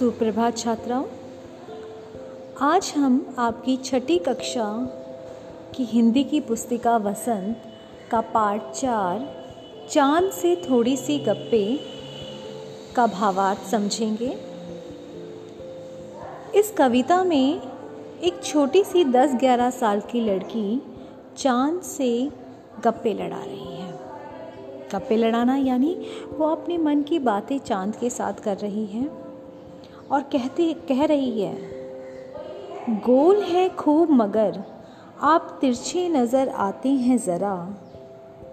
सुप्रभात छात्राओं। आज हम आपकी छठी कक्षा की हिंदी की पुस्तिका वसंत का पाठ चार, चाँद से थोड़ी सी गप्पे का भावार्थ समझेंगे। इस कविता में एक छोटी सी दस ग्यारह साल की लड़की चाँद से गप्पे लड़ा रही है। गप्पे लड़ाना यानी वो अपने मन की बातें चाँद के साथ कर रही है। और कहती, कह रही है, गोल है खूब मगर, आप तिरछे नज़र आते हैं ज़रा।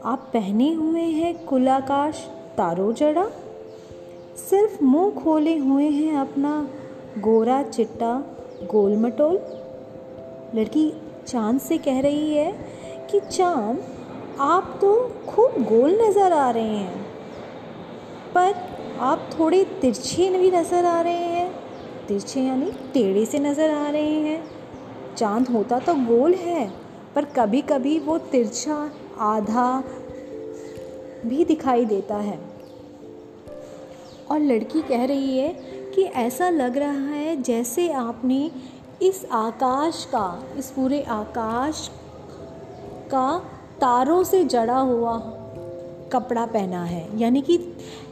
आप पहने हुए हैं कुल आकाश तारो जड़ा। सिर्फ़ मुँह खोले हुए हैं अपना गोरा चिट्टा गोल मटोल लड़की चाँद से कह रही है कि, चाँद, आप तो खूब गोल नज़र आ रहे हैं, पर आप थोड़े तिरछे भी नज़र आ रहे हैं। तिरछे यानी टेढ़े से नज़र आ रहे हैं। चाँद होता तो गोल है, पर कभी कभी वो तिरछा, आधा भी दिखाई देता है। और लड़की कह रही है कि ऐसा लग रहा है जैसे आपने इस आकाश का, इस पूरे आकाश का तारों से जड़ा हुआ कपड़ा पहना है। यानी कि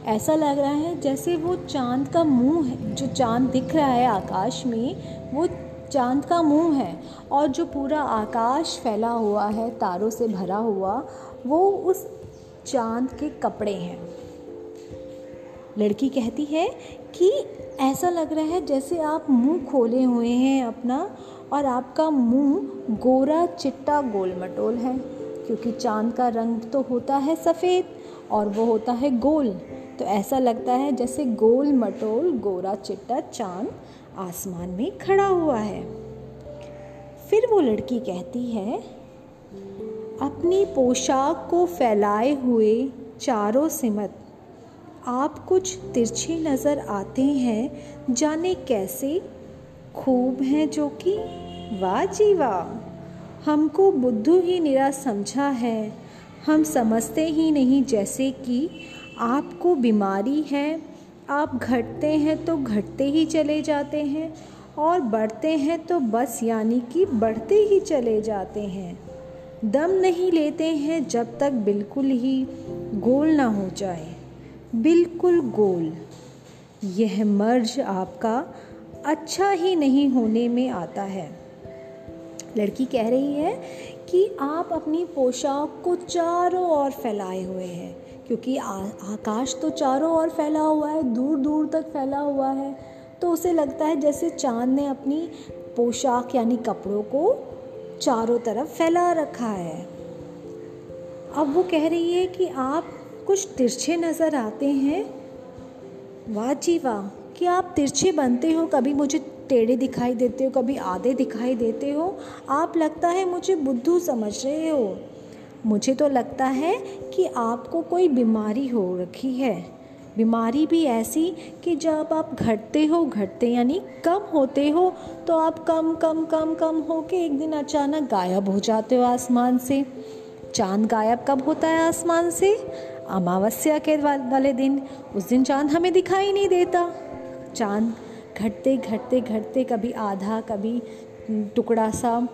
ऐसा लग रहा है जैसे वो चाँद का मुँह है, जो चाँद दिख रहा है आकाश में, वो चाँद का मुँह है और जो पूरा आकाश फैला हुआ है, तारों से भरा हुआ, वो उस चाँद के कपड़े हैं। लड़की कहती है कि ऐसा लग रहा है जैसे आप मुँह खोले हुए हैं अपना और आपका मुँह गोरा चिट्टा गोल मटोल है, क्योंकि चाँद का रंग तो होता है सफ़ेद और वो होता है गोल। तो ऐसा लगता है जैसे गोल मटोल, गोरा चिट्टा चाँद आसमान में खड़ा हुआ है। फिर वो लड़की कहती है, अपनी पोशाक को फैलाए हुए चारों सिमत आप कुछ तिरछे नज़र आते हैं, जाने कैसे खूब हैं जो कि, वाह जी वाह, हमको बुद्धू ही निरा समझा है। हम समझते ही नहीं जैसे कि आपको बीमारी है, आप घटते हैं तो घटते ही चले जाते हैं और बढ़ते हैं तो बस यानी कि बढ़ते ही चले जाते हैं। दम नहीं लेते हैं जब तक बिल्कुल ही गोल ना हो जाए। बिल्कुल गोल। यह मर्ज आपका अच्छा ही नहीं होने में आता है। लड़की कह रही है कि आप अपनी पोशाक को चारों ओर फैलाए हुए हैं। क्योंकि आ, आकाश तो चारों ओर फैला हुआ है दूर दूर तक फैला हुआ है। तो उसे लगता है जैसे चाँद ने अपनी पोशाक यानी कपड़ों को चारों तरफ़ फैला रखा है। अब वो कह रही है कि आप कुछ तिरछे नज़र आते हैं। वाह जी वाह कि आप तिरछे बनते हो कभी मुझे टेढ़े दिखाई देते हो कभी आधे दिखाई देते हो। आप लगता है मुझे बुद्धू समझ रहे हो। मुझे तो लगता है कि आपको कोई बीमारी हो रखी है। बीमारी भी ऐसी कि जब आप घटते हो, घटते यानी कम होते हो तो आप कम कम कम कम हो के एक दिन अचानक गायब हो जाते हो आसमान से। चाँद गायब कब होता है आसमान से? अमावस्या के वाले दिन। उस दिन चाँद हमें दिखाई नहीं देता। चाँद घटते घटते घटते कभी आधा, कभी टुकड़ा सा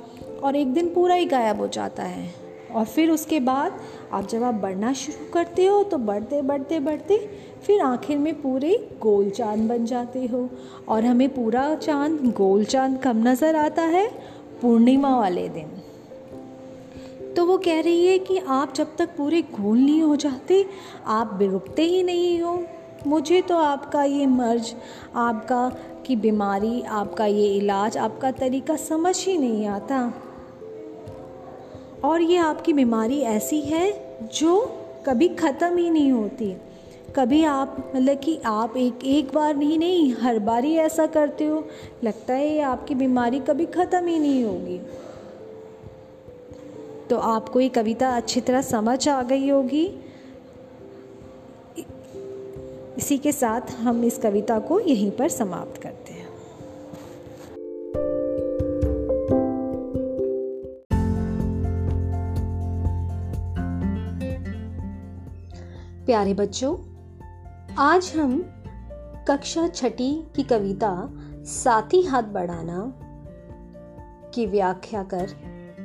और एक दिन पूरा ही गायब हो जाता है। और फिर उसके बाद आप जब आप बढ़ना शुरू करते हो तो बढ़ते बढ़ते बढ़ते फिर आखिर में पूरे गोल चाँद बन जाते हो। और हमें पूरा चाँद, गोल चाँद कम नज़र आता है? पूर्णिमा वाले दिन। तो वो कह रही है कि आप जब तक पूरे गोल नहीं हो जाते, आप रुकते ही नहीं हो। मुझे तो आपका ये मर्ज, आपका की बीमारी, आपका ये इलाज, आपका तरीका समझ ही नहीं आता। और ये आपकी बीमारी ऐसी है जो कभी ख़त्म ही नहीं होती। कभी आप मतलब कि आप एक एक बार नहीं नहीं, हर बार ही ऐसा करते हो। लगता है ये आपकी बीमारी कभी ख़त्म ही नहीं होगी। तो आपको ये कविता अच्छी तरह समझ आ गई होगी। इसी के साथ हम इस कविता को यहीं पर समाप्त करते प्यारे बच्चों, आज हम कक्षा छठी की कविता साथी हाथ बढ़ाना की व्याख्या कर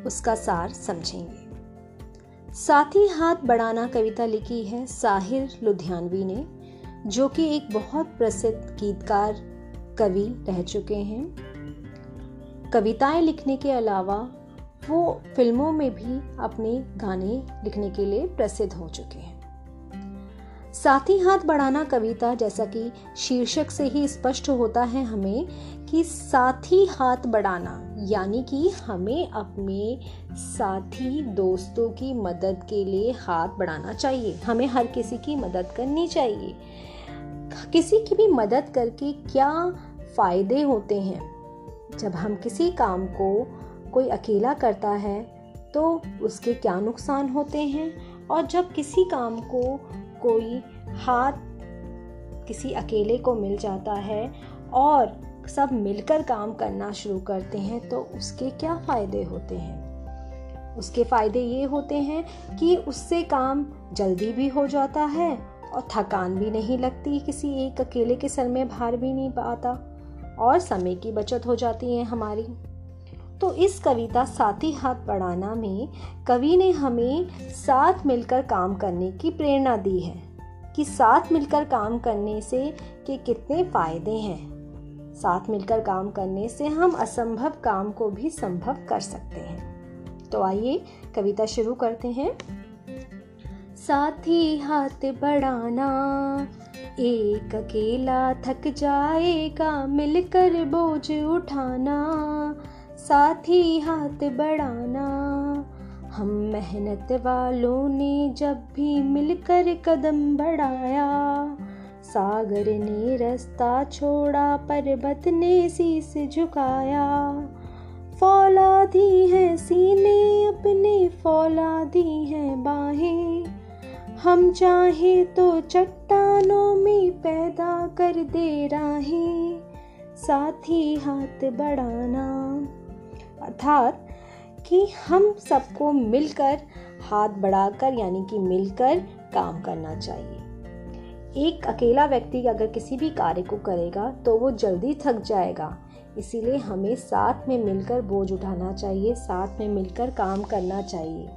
उसका सार समझेंगे। साथी हाथ बढ़ाना कविता लिखी है साहिर लुधियानवी ने, जो कि एक बहुत प्रसिद्ध गीतकार, कवि रह चुके हैं। कविताएँ लिखने के अलावा वो फ़िल्मों में भी अपने गाने लिखने के लिए प्रसिद्ध हो चुके हैं। साथी हाथ बढ़ाना कविता जैसा कि शीर्षक से ही स्पष्ट होता है हमें कि साथी हाथ बढ़ाना, यानी कि हमें अपने साथी दोस्तों की मदद के लिए हाथ बढ़ाना चाहिए। हमें हर किसी की मदद करनी चाहिए। किसी की भी मदद करके क्या फ़ायदे होते हैं? जब हम किसी काम को कोई अकेला करता है तो उसके क्या नुकसान होते हैं? और जब किसी काम को कोई हाथ किसी अकेले को मिल जाता है और सब मिलकर काम करना शुरू करते हैं तो उसके क्या फ़ायदे होते हैं? उसके फ़ायदे ये होते हैं कि उससे काम जल्दी भी हो जाता है और थकान भी नहीं लगती, किसी एक अकेले के सर में भार भी नहीं पाता और समय की बचत हो जाती है हमारी। तो इस कविता साथी हाथ बढ़ाना में कवि ने हमें साथ मिलकर काम करने की प्रेरणा दी है, कि साथ मिलकर काम करने से के कितने फ़ायदे हैं। साथ मिलकर काम करने से हम असंभव काम को भी संभव कर सकते हैं। तो आइए कविता शुरू करते हैं। साथी हाथ बढ़ाना, एक अकेला थक जाएगा, मिलकर बोझ उठाना। साथी हाथ बढ़ाना। हम मेहनत वालों ने जब भी मिलकर कदम बढ़ाया, सागर ने रास्ता छोड़ा, पर्वत ने शीस झुकाया। फौला दी है सीने, अपने फौला दी है बाहें। हम चाहे तो चट्टानों में पैदा कर दे राहें। साथ ही हाथ बढ़ाना। अर्थात कि हम सबको मिलकर, हाथ बढ़ाकर, यानी कि मिलकर काम करना चाहिए। एक अकेला व्यक्ति अगर किसी भी कार्य को करेगा तो वो जल्दी थक जाएगा। इसीलिए हमें साथ में मिलकर बोझ उठाना चाहिए, साथ में मिलकर काम करना चाहिए।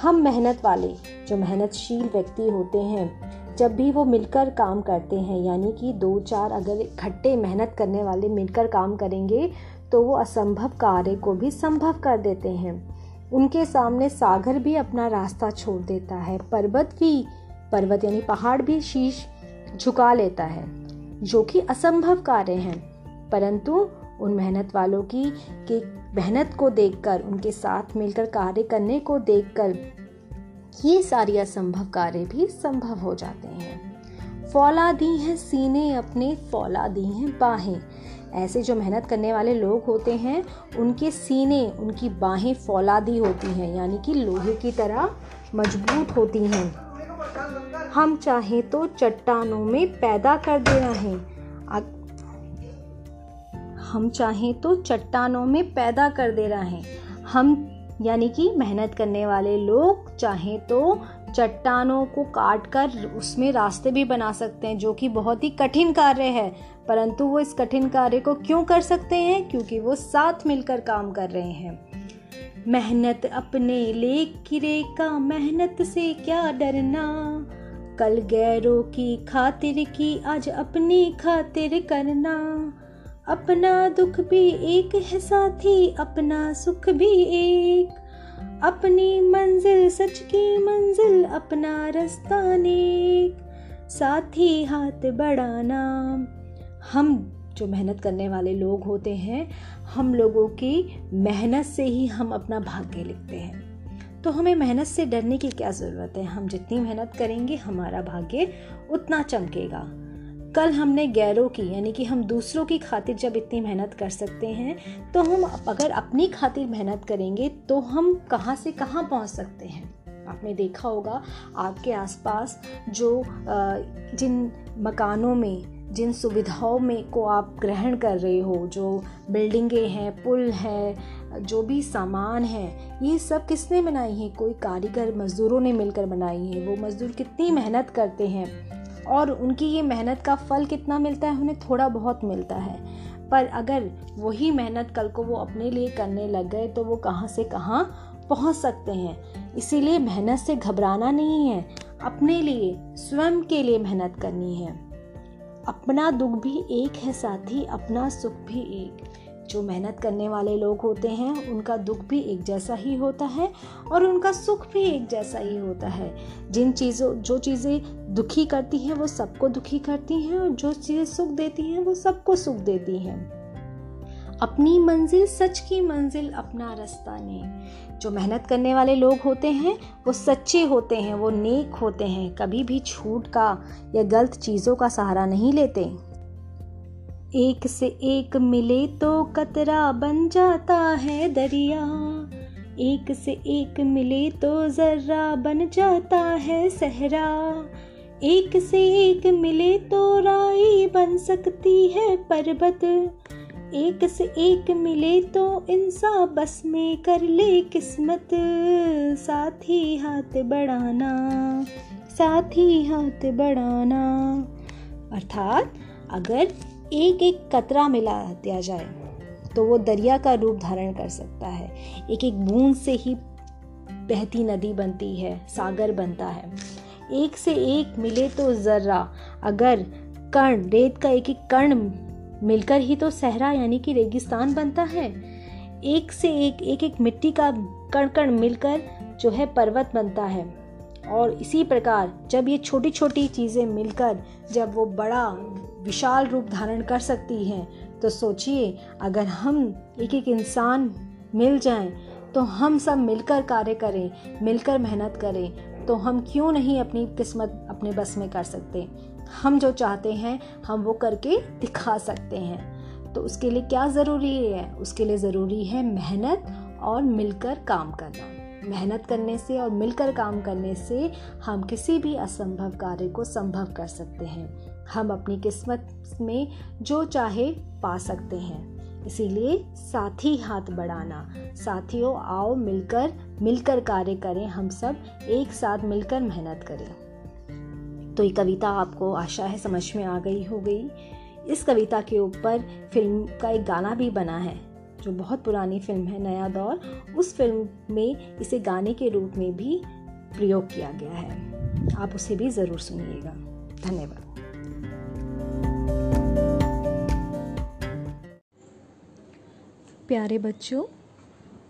हम मेहनत वाले, जो मेहनतशील व्यक्ति होते हैं, जब भी वो मिलकर काम करते हैं, यानी कि दो चार अगर इकट्ठे मेहनत करने वाले मिलकर काम करेंगे तो वो असंभव कार्य को भी संभव कर देते हैं। उनके सामने सागर भी अपना रास्ता छोड़ देता है। पर्वत भी पर्वत यानी पहाड़ भी शीश झुका लेता है, जो कि असंभव कार्य हैं। परंतु उन मेहनत वालों की, कि मेहनत को देखकर, उनके साथ मिलकर कार्य करने को देखकर ये सारी असंभव कार्य भी संभव हो जाते हैं। फौला दी हैं, सीने अपने फौला दी हैं, बाहें। ऐसे जो मेहनत करने वाले लोग होते हैं, उनके सीने, उनकी बाहें फौलादी होती हैं, यानी कि लोहे की तरह मज़बूत होती हैं। हम चाहें तो चट्टानों में पैदा कर दे रहे हैं। हम चाहें तो चट्टानों में पैदा कर दे रहे हैं। हम, यानी कि मेहनत करने वाले लोग चाहें तो चट्टानों को काट कर उसमें रास्ते भी बना सकते हैं, जो कि बहुत ही कठिन कार्य है। परंतु वो इस कठिन कार्य को क्यों कर सकते हैं? क्योंकि वो साथ मिलकर काम कर रहे हैं। मेहनत अपने लेकिरे का, मेहनत से क्या डरना? कल गैरों की खातिर की आज अपनी खातिर करना। अपना दुख भी एक है साथी, अपना सुख भी एक। अपनी मंजिल, सच की मंजिल, अपना रास्ता नेक। साथी हाथ बढ़ाना हम जो मेहनत करने वाले लोग होते हैं, हम लोगों की मेहनत से ही हम अपना भाग्य लिखते हैं। तो हमें मेहनत से डरने की क्या ज़रूरत है? हम जितनी मेहनत करेंगे, हमारा भाग्य उतना चमकेगा। कल हमने गैरों की, यानी कि हम दूसरों की खातिर जब इतनी मेहनत कर सकते हैं तो हम अगर अपनी खातिर मेहनत करेंगे तो हम कहाँ से कहाँ पहुँच सकते हैं? आपने देखा होगा, आपके आसपास जो जिन मकानों में, जिन सुविधाओं में को आप ग्रहण कर रहे हो, जो बिल्डिंगें हैं, पुल हैं, जो भी सामान है, ये सब किसने बनाई है? कोई कारीगर मज़दूरों ने मिलकर बनाई है, वो मज़दूर कितनी मेहनत करते हैं? और उनकी ये मेहनत का फल कितना मिलता है, उन्हें थोड़ा बहुत मिलता है। पर अगर वही मेहनत कल को वो अपने लिए करने लग गए तो वो कहाँ से कहाँ पहुँच सकते हैं। इसीलिए मेहनत से घबराना नहीं है। अपने लिए, स्वयं के लिए मेहनत करनी है। अपना दुख भी एक है, साथ ही अपना सुख भी एक। जो मेहनत करने वाले लोग होते हैं, उनका दुख भी एक जैसा ही होता है और उनका सुख भी एक जैसा ही होता है। जिन चीज़ों, जो चीज़ें दुखी करती हैं, वो सबको दुखी करती हैं और जो चीज़ें सुख देती हैं, वो सबको सुख देती हैं। अपनी मंजिल, सच की मंजिल अपना रास्ता ने जो मेहनत करने वाले लोग होते हैं, वो सच्चे होते हैं, वो नेक होते हैं। कभी भी छूट का या गलत चीज़ों का सहारा नहीं लेते। एक से एक मिले तो कतरा बन जाता है दरिया। एक से एक मिले तो जर्रा बन जाता है सहरा। एक से एक मिले तो राई बन सकती है पर्वत। एक से एक मिले तो इंसान बस में कर ले किस्मत। साथ ही हाथ बढ़ाना, साथ ही हाथ बढ़ाना। अर्थात अगर एक एक कतरा मिला दिया जाए तो वो दरिया का रूप धारण कर सकता है। एक एक बूंद से ही बहती नदी बनती है, सागर बनता है। एक से एक मिले तो ज़र्रा, अगर कर्ण, रेत का एक एक कर्ण मिलकर ही तो सहरा, यानी कि रेगिस्तान बनता है। एक से एक एक एक मिट्टी का कण कण मिलकर जो है पर्वत बनता है। और इसी प्रकार जब ये छोटी छोटी चीज़ें मिलकर जब वो बड़ा, विशाल रूप धारण कर सकती हैं तो सोचिए, अगर हम एक एक इंसान मिल जाएँ तो हम सब मिलकर कार्य करें, मिलकर मेहनत करें तो हम क्यों नहीं अपनी किस्मत अपने बस में कर सकते? हम जो चाहते हैं, हम वो करके दिखा सकते हैं। तो उसके लिए क्या ज़रूरी है? उसके लिए ज़रूरी है मेहनत और मिलकर काम करना। मेहनत करने से और मिलकर काम करने से हम किसी भी असंभव कार्य को संभव कर सकते हैं। हम अपनी किस्मत में जो चाहे पा सकते हैं। इसीलिए साथी हाथ बढ़ाना, साथियों आओ मिलकर मिलकर कार्य करें, हम सब एक साथ मिलकर मेहनत करें। तो ये कविता आपको आशा है समझ में आ गई हो गई इस कविता के ऊपर फ़िल्म का एक गाना भी बना है। जो बहुत पुरानी फ़िल्म है, नया दौर, उस फ़िल्म में इसे गाने के रूप में भी प्रयोग किया गया है। आप उसे भी ज़रूर सुनिएगा। धन्यवाद। प्यारे बच्चों,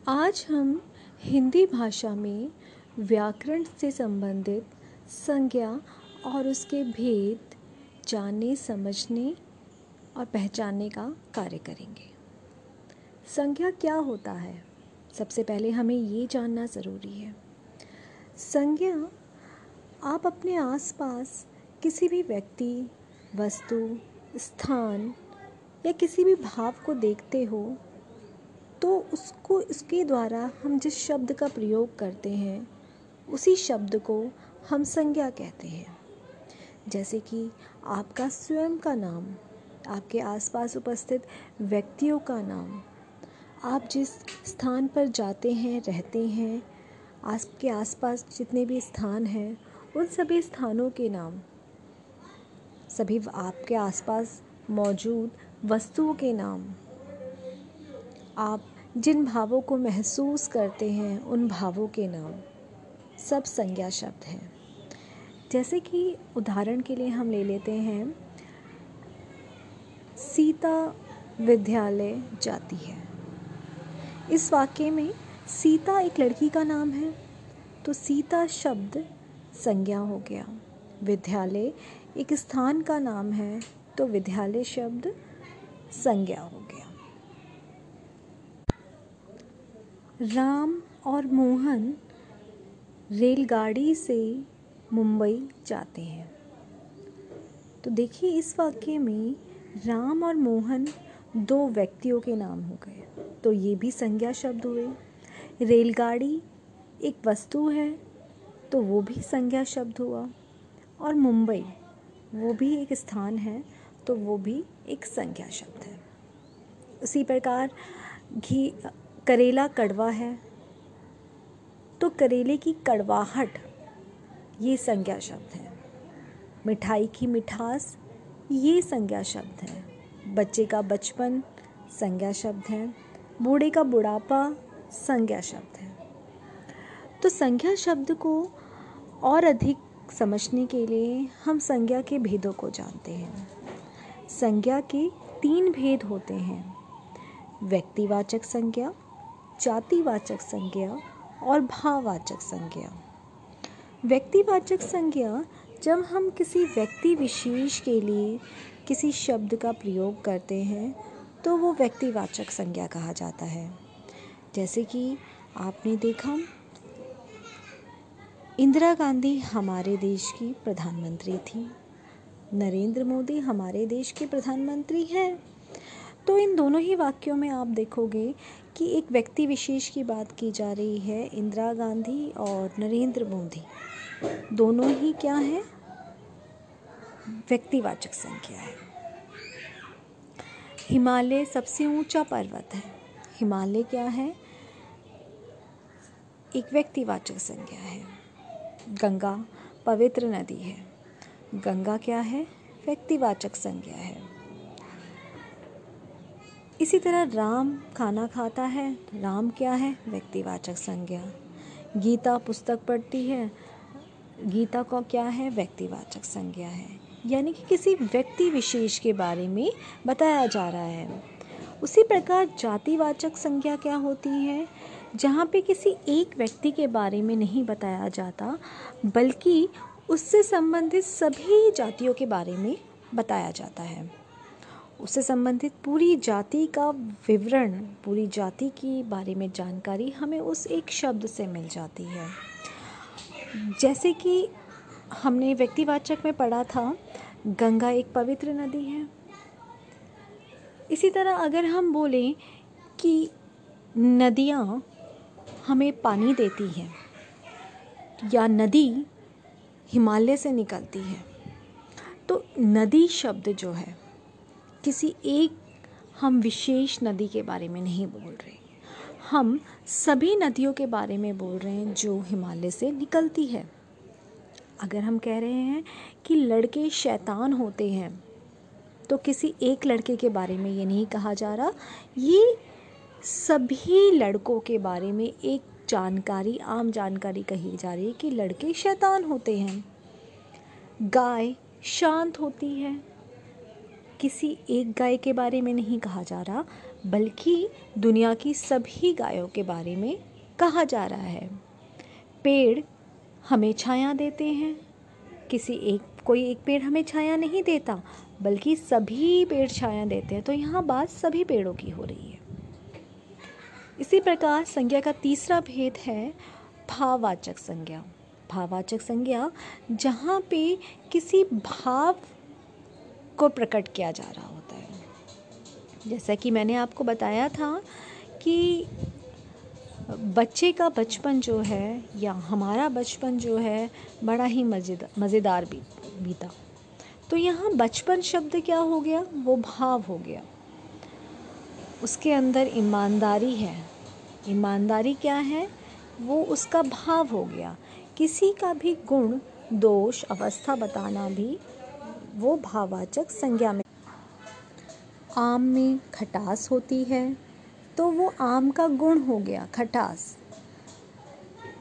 आज हम हिंदी भाषा में व्याकरण से संबंधित संज्ञा और उसके भेद जानने समझने और पहचानने का कार्य करेंगे। संज्ञा क्या होता है? सबसे पहले हमें ये जानना ज़रूरी है। संज्ञा, आप अपने आसपास किसी भी व्यक्ति, वस्तु, स्थान या किसी भी भाव को देखते हो तो उसको इसके द्वारा हम जिस शब्द का प्रयोग करते हैं, उसी शब्द को हम संज्ञा कहते हैं। जैसे कि आपका स्वयं का नाम, आपके आसपास उपस्थित व्यक्तियों का नाम आप जिस स्थान पर जाते हैं, रहते हैं आपके आसपास जितने भी स्थान हैं, उन सभी स्थानों के नाम, सभी आपके आसपास मौजूद वस्तुओं के नाम, आप जिन भावों को महसूस करते हैं, उन भावों के नाम, सब संज्ञा शब्द हैं। जैसे कि उदाहरण के लिए हम ले लेते हैं, सीता विद्यालय जाती है। इस वाक्य में सीता एक लड़की का नाम है। तो सीता शब्द संज्ञा हो गया। विद्यालय एक स्थान का नाम है तो विद्यालय शब्द संज्ञा हो गया। राम और मोहन रेलगाड़ी से मुंबई जाते हैं। तो देखिए इस वाक्य में राम और मोहन दो व्यक्तियों के नाम हो गए। तो ये भी संज्ञा शब्द हुए। रेलगाड़ी एक वस्तु है तो वो भी संज्ञा शब्द हुआ। और मुंबई, वो भी एक स्थान है तो वो भी एक संज्ञा शब्द है। उसी प्रकार घी, करेला कड़वा है तो करेले की कड़वाहट, ये संज्ञा शब्द है। मिठाई की मिठास, ये संज्ञा शब्द है। बच्चे का बचपन, संज्ञा शब्द है। बूढ़े का बुढ़ापा, संज्ञा शब्द है। तो संज्ञा शब्द को और अधिक समझने के लिए हम संज्ञा के भेदों को जानते हैं। संज्ञा के तीन भेद होते हैं। व्यक्तिवाचक संज्ञा, जातिवाचक संज्ञा और भाववाचक संज्ञा। व्यक्तिवाचक संज्ञा, जब हम किसी व्यक्ति विशेष के लिए किसी शब्द का प्रयोग करते हैं तो वो व्यक्तिवाचक संज्ञा कहा जाता है। जैसे कि आपने देखा, इंदिरा गांधी हमारे देश की प्रधानमंत्री थी, नरेंद्र मोदी हमारे देश के प्रधानमंत्री हैं। तो इन दोनों ही वाक्यों में आप देखोगे कि एक व्यक्ति विशेष की बात की जा रही है, इंदिरा गांधी और नरेंद्र मोदी। दोनों ही क्या है? व्यक्तिवाचक संख्या है। हिमालय सबसे ऊँचा पर्वत है। हिमालय क्या है? एक व्यक्तिवाचक संज्ञा है। गंगा पवित्र नदी है। गंगा क्या है? व्यक्तिवाचक संज्ञा है। इसी तरह राम खाना खाता है। राम क्या है? व्यक्तिवाचक संज्ञा गीता पुस्तक पढ़ती है। गीता को क्या है? व्यक्तिवाचक संज्ञा है। यानी कि किसी व्यक्ति विशेष के बारे में बताया जा रहा है। उसी प्रकार जातिवाचक संज्ञा क्या होती है? जहाँ पे किसी एक व्यक्ति के बारे में नहीं बताया जाता, बल्कि उससे संबंधित सभी जातियों के बारे में बताया जाता है। उससे संबंधित पूरी जाति का विवरण, पूरी जाति के बारे में जानकारी हमें उस एक शब्द से मिल जाती है। जैसे कि हमने व्यक्तिवाचक में पढ़ा था, गंगा एक पवित्र नदी है। इसी तरह अगर हम बोलें कि नदियाँ हमें पानी देती हैं, या नदी हिमालय से निकलती है तो नदी शब्द जो है, किसी एक हम विशेष नदी के बारे में नहीं बोल रहे। हम सभी नदियों के बारे में बोल रहे हैं जो हिमालय से निकलती है। अगर हम कह रहे हैं कि लड़के शैतान होते हैं तो किसी एक लड़के के बारे में ये नहीं कहा जा रहा। ये सभी लड़कों के बारे में एक जानकारी, आम जानकारी कही जा रही है कि लड़के शैतान होते हैं। गाय शांत होती है। किसी एक गाय के बारे में नहीं कहा जा रहा, बल्कि दुनिया की सभी गायों के बारे में कहा जा रहा है। पेड़ हमें छाया देते हैं। किसी एक, कोई एक पेड़ हमें छाया नहीं देता, बल्कि सभी पेड़ छाया देते हैं। तो यहाँ बात सभी पेड़ों की हो रही है। इसी प्रकार संज्ञा का तीसरा भेद है भाववाचक संज्ञा। भाववाचक संज्ञा जहाँ पे किसी भाव को प्रकट किया जा रहा होता है। जैसा कि मैंने आपको बताया था कि बच्चे का बचपन जो है या हमारा बचपन जो है बड़ा ही मज़ेदार मज़ेदार भी बीता। तो यहाँ बचपन शब्द क्या हो गया? वो भाव हो गया। उसके अंदर ईमानदारी है। ईमानदारी क्या है? वो उसका भाव हो गया। किसी का भी गुण, दोष, अवस्था बताना भी वो भाववाचक संज्ञा में आम में खटास होती है। तो वो आम का गुण हो गया, खटास।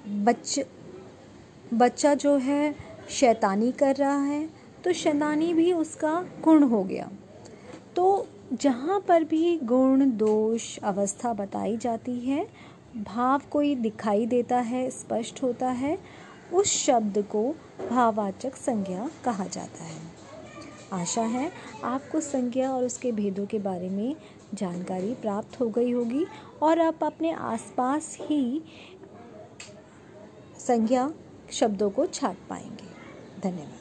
बच्च, बच्चा जो है, शैतानी कर रहा है तो शैतानी भी उसका गुण हो गया। तो जहाँ पर भी गुण, दोष, अवस्था बताई जाती है, भाव कोई दिखाई देता है, स्पष्ट होता है, उस शब्द को भाववाचक संज्ञा कहा जाता है। आशा है आपको संज्ञा और उसके भेदों के बारे में जानकारी प्राप्त हो गई होगी और आप अपने आसपास ही संज्ञा शब्दों को छाट पाएँगे। धन्यवाद।